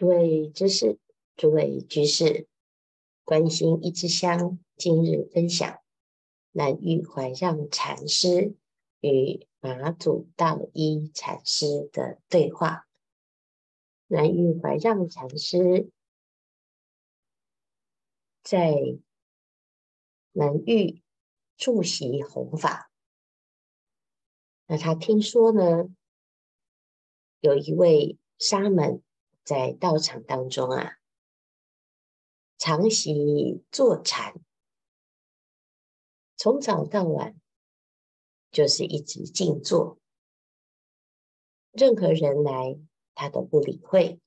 诸位知识，诸位居士，关心一枝香，今日分享南玉怀让禅师与马祖道一禅师的对话。南玉怀让禅师在南岳驻锡弘法，那他听说呢，有一位沙门。在道场当中啊，常习坐禅，从早到晚就是一直静坐，任何人来他都不理会。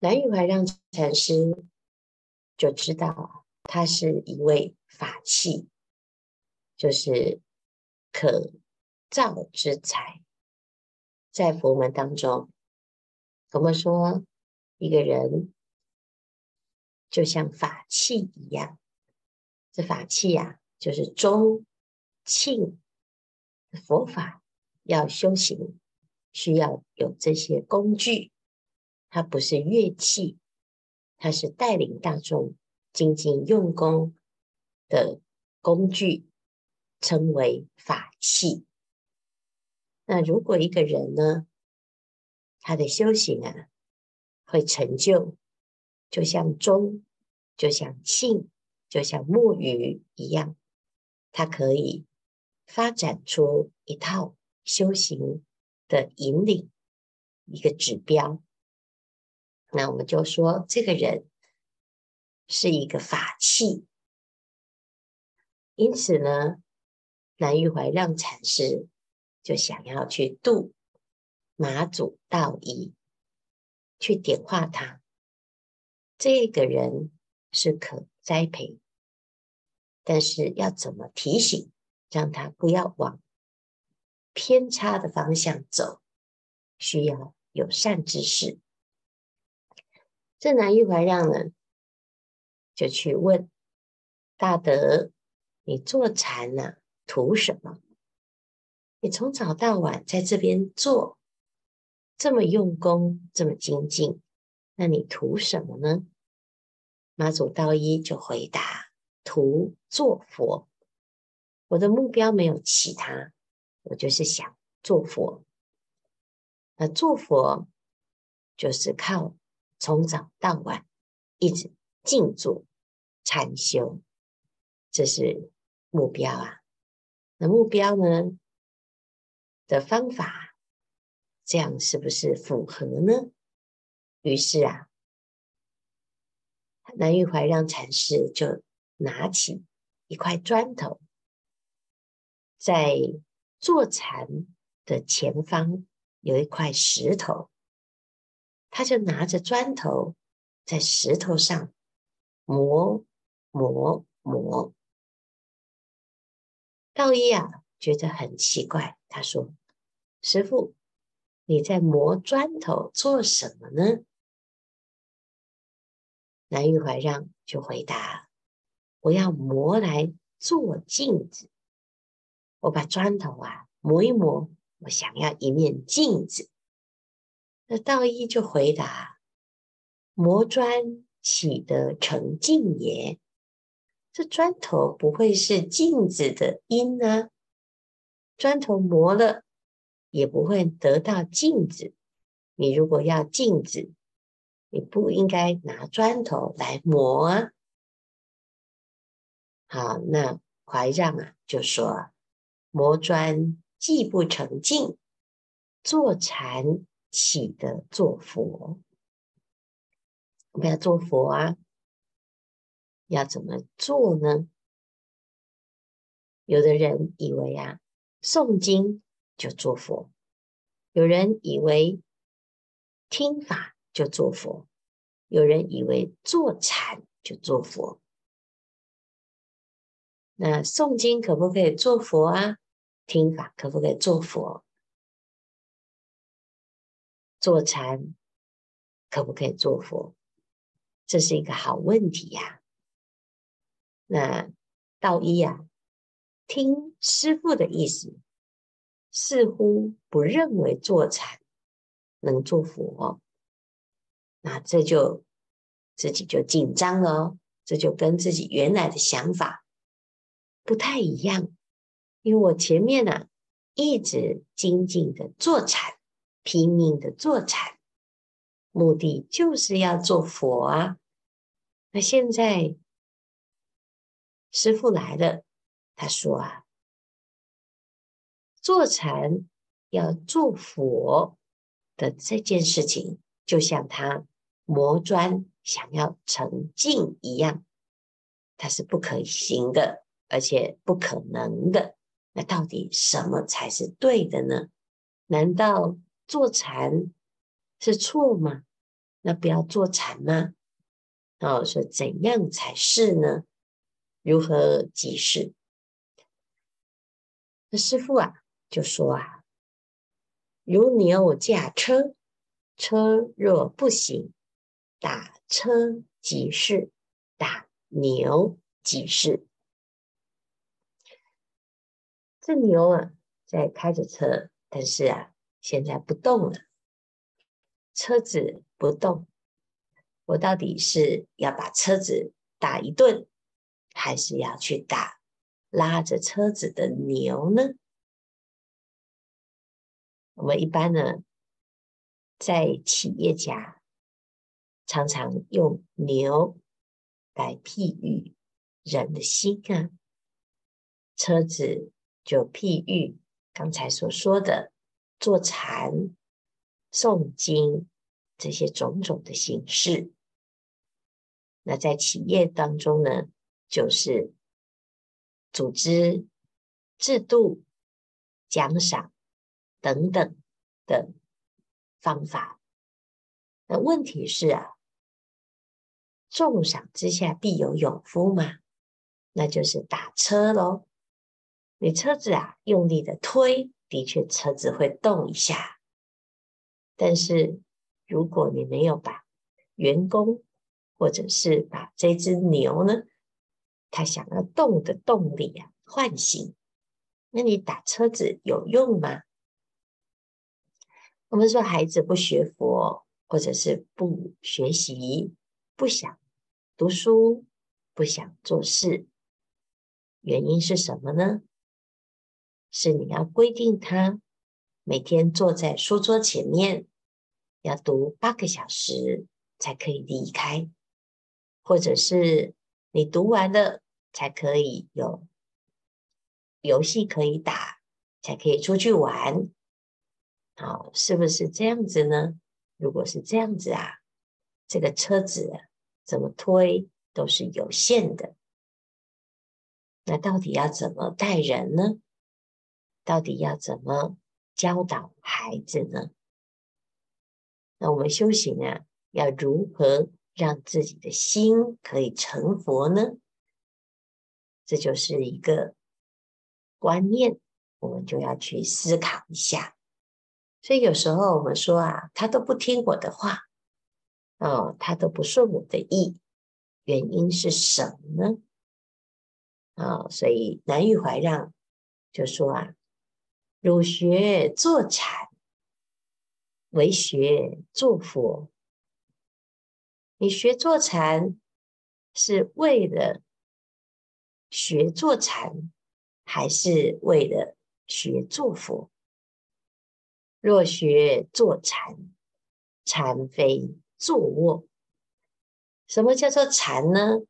南岳怀让禅师就知道他是一位法器，就是可造之材，在佛门当中。我们说，一个人就像法器一样，这法器呀、啊，就是中庆佛法要修行，需要有这些工具。它不是乐器，它是带领大众精进用功的工具，称为法器。那如果一个人呢，他的修行啊，会成就，就像钟，就像磬，就像木鱼一样，它可以发展出一套修行的引领，一个指标。那我们就说，这个人是一个法器。因此呢，南玉怀让禅师就想要去度。马祖道一去点化他，这个人是可栽培，但是要怎么提醒，让他不要往偏差的方向走，需要有善之事。这南玉怀让呢，就去问大德：“你坐禅呢、啊，图什么？你从早到晚在这边坐。”这么用功，这么精进，那你图什么呢？马祖道一就回答：图做佛。我的目标没有其他，我就是想做佛。那做佛就是靠从早到晚一直静坐禅修，这是目标啊。那目标呢的方法？这样是不是符合呢？于是啊，南玉怀让禅师就拿起一块砖头，在坐禅的前方有一块石头，他就拿着砖头在石头上磨磨磨。道一啊，觉得很奇怪，他说：“师傅。”你在磨砖头做什么呢？南玉怀让就回答：“我要磨来做镜子。我把砖头啊磨一磨，我想要一面镜子。”那道一就回答：“磨砖岂得成镜也？这砖头不会是镜子的因啊！砖头磨了。”也不会得到镜子。你如果要镜子，你不应该拿砖头来磨啊。好，那怀让啊就说：磨砖既不成镜，坐禅岂得做佛？我们要做佛啊，要怎么做呢？有的人以为啊，诵经。就做佛，有人以为听法就做佛，有人以为坐禅就做佛。那诵经可不可以做佛啊？听法可不可以做佛？坐禅可不可以做佛？这是一个好问题呀、啊。那道一呀，听师父的意思。似乎不认为坐禅能做佛，那这就自己就紧张了哦，这就跟自己原来的想法不太一样，因为我前面呢、一直精进的坐禅，拼命的坐禅，目的就是要做佛啊。那现在师傅来了，他说啊，坐禅要做佛的这件事情，就像他磨砖想要成镜一样，它是不可行的，而且不可能的。那到底什么才是对的呢？难道坐禅是错吗？那不要坐禅吗？哦，说怎样才是呢？如何即是？那师父啊，就说啊，如牛驾车，车若不行，打车即是，打牛即是。这牛啊，在开着车，但是啊，现在不动了，车子不动。我到底是要把车子打一顿，还是要去打拉着车子的牛呢？我们一般呢，在企业家常常用牛来譬喻人的心啊，车子就譬喻刚才所说的坐禅、诵经。这些种种的形式，那在企业当中呢，就是组织、制度、奖赏等等的方法。那问题是啊，重赏之下必有勇夫嘛，那就是打车喽。你车子啊，用力的推，的确车子会动一下，但是。如果你没有把员工，或者是把这只牛呢，它想要动的动力啊唤醒，那你打车子有用吗？我们说孩子不学佛，或者是不学习，不想读书，不想做事，原因是什么呢？是你要规定他每天坐在书桌前面。要读八个小时才可以离开，或者是你读完了才可以有游戏可以打，才可以出去玩。好，是不是这样子呢？如果是这样子啊，这个车子怎么推都是有限的。那到底要怎么带人呢？到底要怎么教导孩子呢？那我们修行啊，要如何让自己的心可以成佛呢？这就是一个观念，我们就要去思考一下。所以有时候我们说啊，他都不听我的话，哦，他都不顺我的意，原因是什么呢？啊、哦，所以南玉怀让就说啊，儒学坐禅。为学做佛，你学坐禅是为了学坐禅，还是为了学做佛？若学坐禅，禅非坐卧。什么叫做禅呢？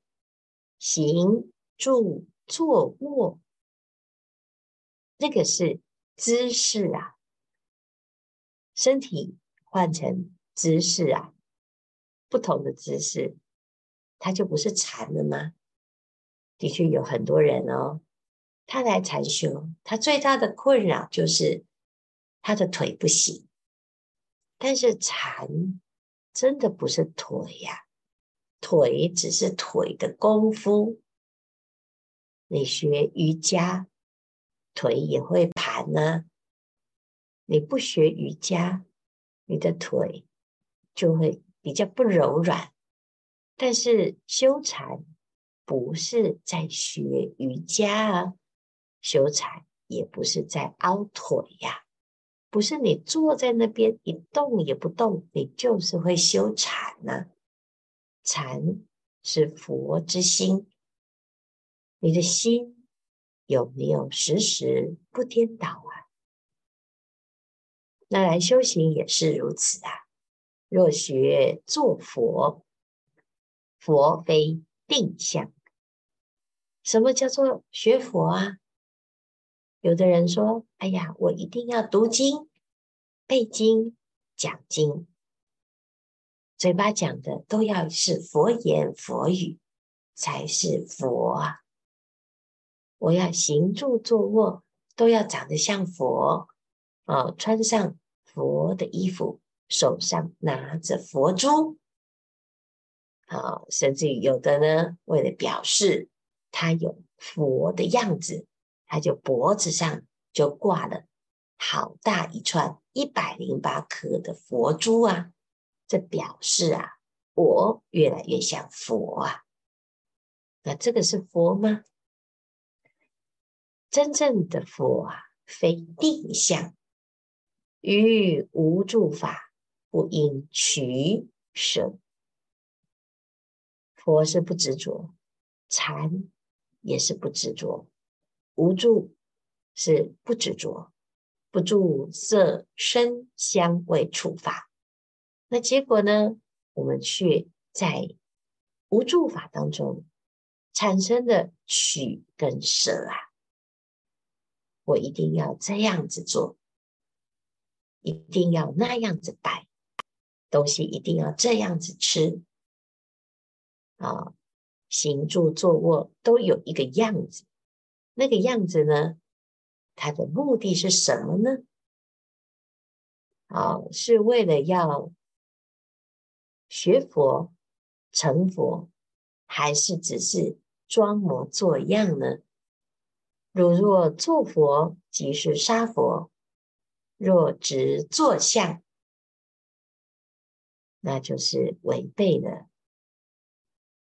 行住坐卧，这个是姿势啊。身体换成姿势啊，不同的姿势，它就不是禅了吗？的确有很多人哦，他来禅修，他最大的困扰就是他的腿不行。但是禅真的不是腿呀，腿只是腿的功夫。你学瑜伽，腿也会盘呢。你不学瑜伽，你的腿就会比较不柔软。但是修禅不是在学瑜伽啊，修禅也不是在凹腿呀。不是你坐在那边一动也不动，你就是会修禅呢。禅是佛之心，你的心有没有时时不颠倒啊？那来修行也是如此啊。若学作佛，佛非定相。什么叫做学佛啊？有的人说：“哎呀，我一定要读经、背经、讲经，嘴巴讲的都要是佛言佛语，才是佛啊！我要行住坐卧都要长得像佛啊，穿上佛的衣服，手上拿着佛珠，啊，甚至于有的呢，为了表示。”他有佛的样子，他就脖子上就挂了好大一串一百零八颗的佛珠啊！这表示啊，我越来越像佛啊。那这个是佛吗？真正的佛啊，非定相，于无住法，不应取舍。佛是不执着，禅。也是不执着，无助是不执着，不住色声香味触法。那结果呢？我们却在无助法当中产生的取跟舍啊！我一定要这样子做，一定要那样子摆，东西一定要这样子吃啊！行住坐卧都有一个样子，那个样子呢，它的目的是什么呢？哦，是为了要学佛成佛，还是只是装模作样呢？如若作佛，即是杀佛；若执作相，那就是违背了。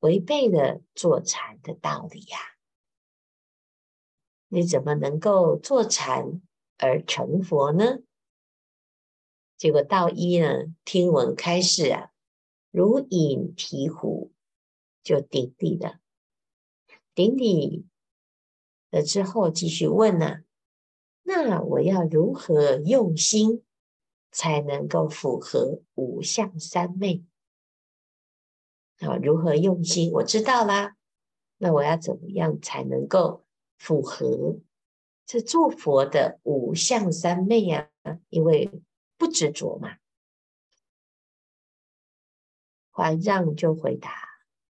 违背了坐禅的道理呀、你怎么能够坐禅而成佛呢？结果道一呢，听闻开示啊，如饮醍醐，就顶礼了。顶礼了之后，继续问呢、啊：那我要如何用心，才能够符合五相三昧？啊，如何用心？我知道啦。那我要怎么样才能够符合这做佛的五相三昧呀？因为不执着嘛。还让就回答：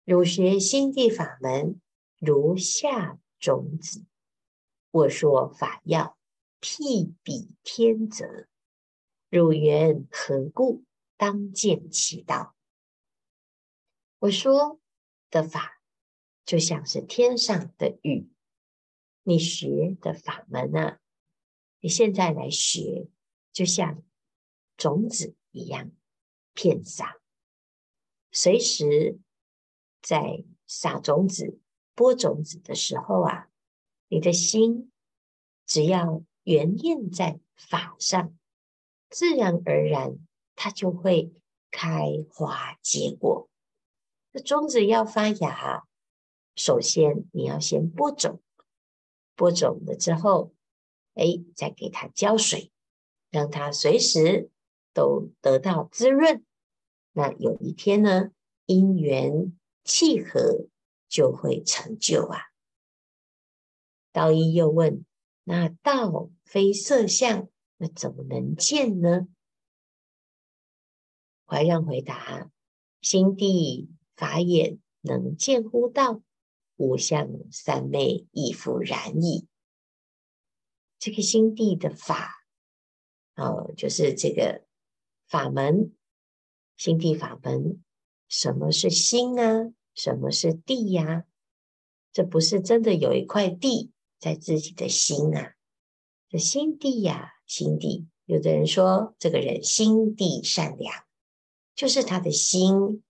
汝学心地法门，如下种子。我说法要，譬比天泽。汝缘何故？当见其道。我说的法就像是天上的雨，你学的法门、啊？你现在来学，就像种子一样，片撒。随时在撒种子、播种子的时候啊，你的心只要原念在法上，自然而然它就会开花结果。这种子要发芽，首先你要先播种，播种了之后，哎，再给它浇水，让它随时都得到滋润。那有一天呢，因缘契合，就会成就啊。道一又问：那道非色相，那怎么能见呢？怀让回答：心地。法眼能见乎道，五相三昧亦复然矣。这个心地的法，哦，就是这个法门，心地法门。什么是心啊？什么是地呀、这不是真的有一块地在自己的心啊？这心地呀、心地。有的人说，这个人心地善良，就是他的心。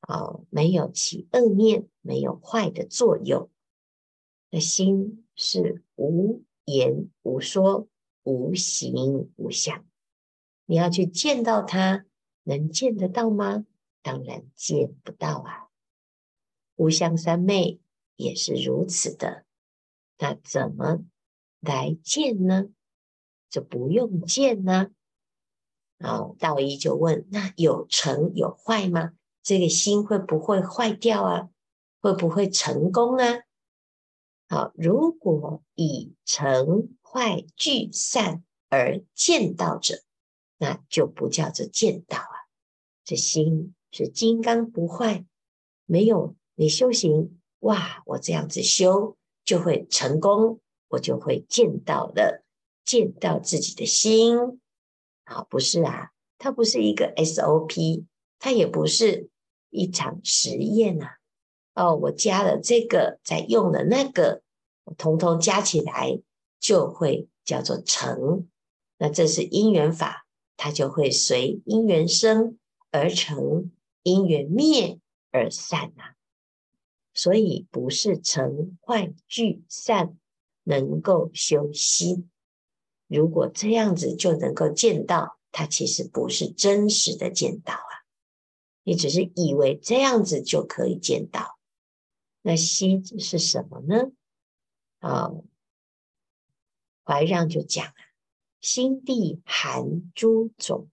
哦，没有起恶念，没有坏的作用。那心是无言无说，无形无相。你要去见到它，能见得到吗？当然见不到啊。无相三昧也是如此的，那怎么来见呢？就不用见呢。好，道一就问：那有成有坏吗？这个心会不会坏掉啊？会不会成功啊？好，如果以成坏聚散而见道者，那就不叫做见道啊。这心是金刚不坏，没有你修行哇，我这样子修就会成功，我就会见到了，见到自己的心。啊，不是啊，它不是一个 SOP，它也不是一场实验啊。哦，我加了这个，再用了那个，我统统加起来就会叫做成。那这是因缘法，它就会随因缘生而成，因缘灭而散啊。所以不是成坏聚散能够修心。如果这样子就能够见到，它其实不是真实的见到！你只是以为这样子就可以见到。那心是什么呢？啊，怀让就讲啊：心地含诸种，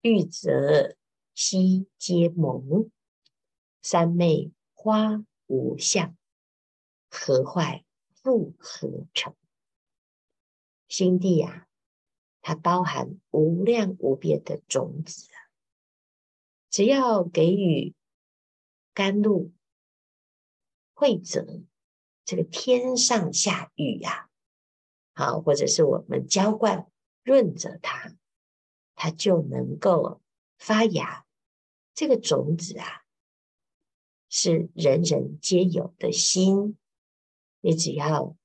欲则悉皆蒙。三昧花无相，何坏复何成？心地啊，它包含无量无边的种子啊，只要给予甘露、惠泽，这个天上下雨呀，好，或者是我们浇灌润泽它，它就能够发芽。这个种子啊，是人人皆有的心，你只要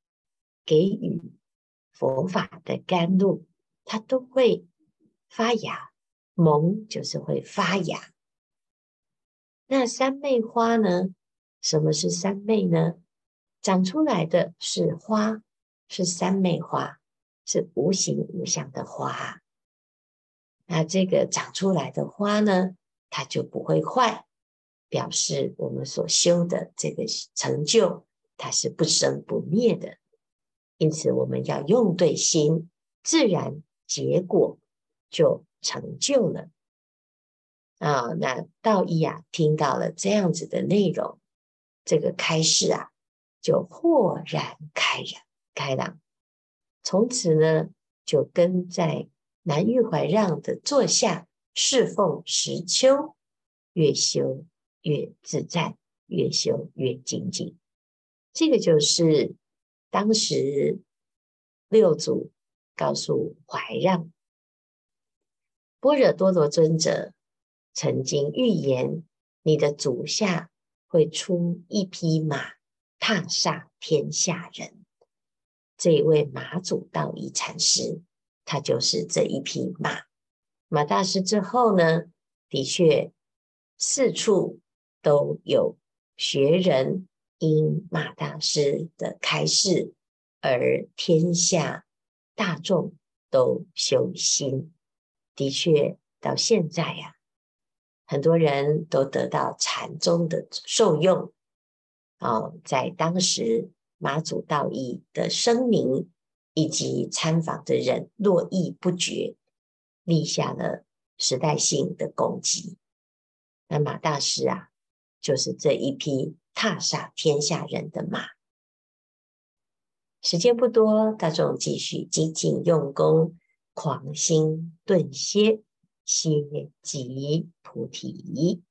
给予。佛法的甘露，它都会发芽，萌就是会发芽。那三昧花呢？什么是三昧呢？长出来的是花，是三昧花，是无形无相的花。那这个长出来的花呢，它就不会坏，表示我们所修的这个成就，它是不生不灭的。因此，我们要用对心，自然结果就成就了。啊，那道一啊，听到了这样子的内容，这个开示啊，就豁然开朗，开朗。从此呢，就跟在南玉怀让的座下侍奉实秋，越修越自在，越修越精进。这个就是。当时六祖告诉怀让，般若多罗尊者曾经预言，你的足下会出一匹马，踏煞天下人。这一位马祖道一禅师，他就是这一匹马。马大师之后呢，的确四处都有学人。因马大师的开示，而天下大众都修心，的确到现在呀、啊，很多人都得到禅宗的受用。哦，在当时马祖道义的声名以及参访的人络绎不绝，立下了时代性的功绩。那马大师啊，就是这一匹。踏煞天下人的马。时间不多，大众继续精进用功，狂心顿歇，歇即菩提。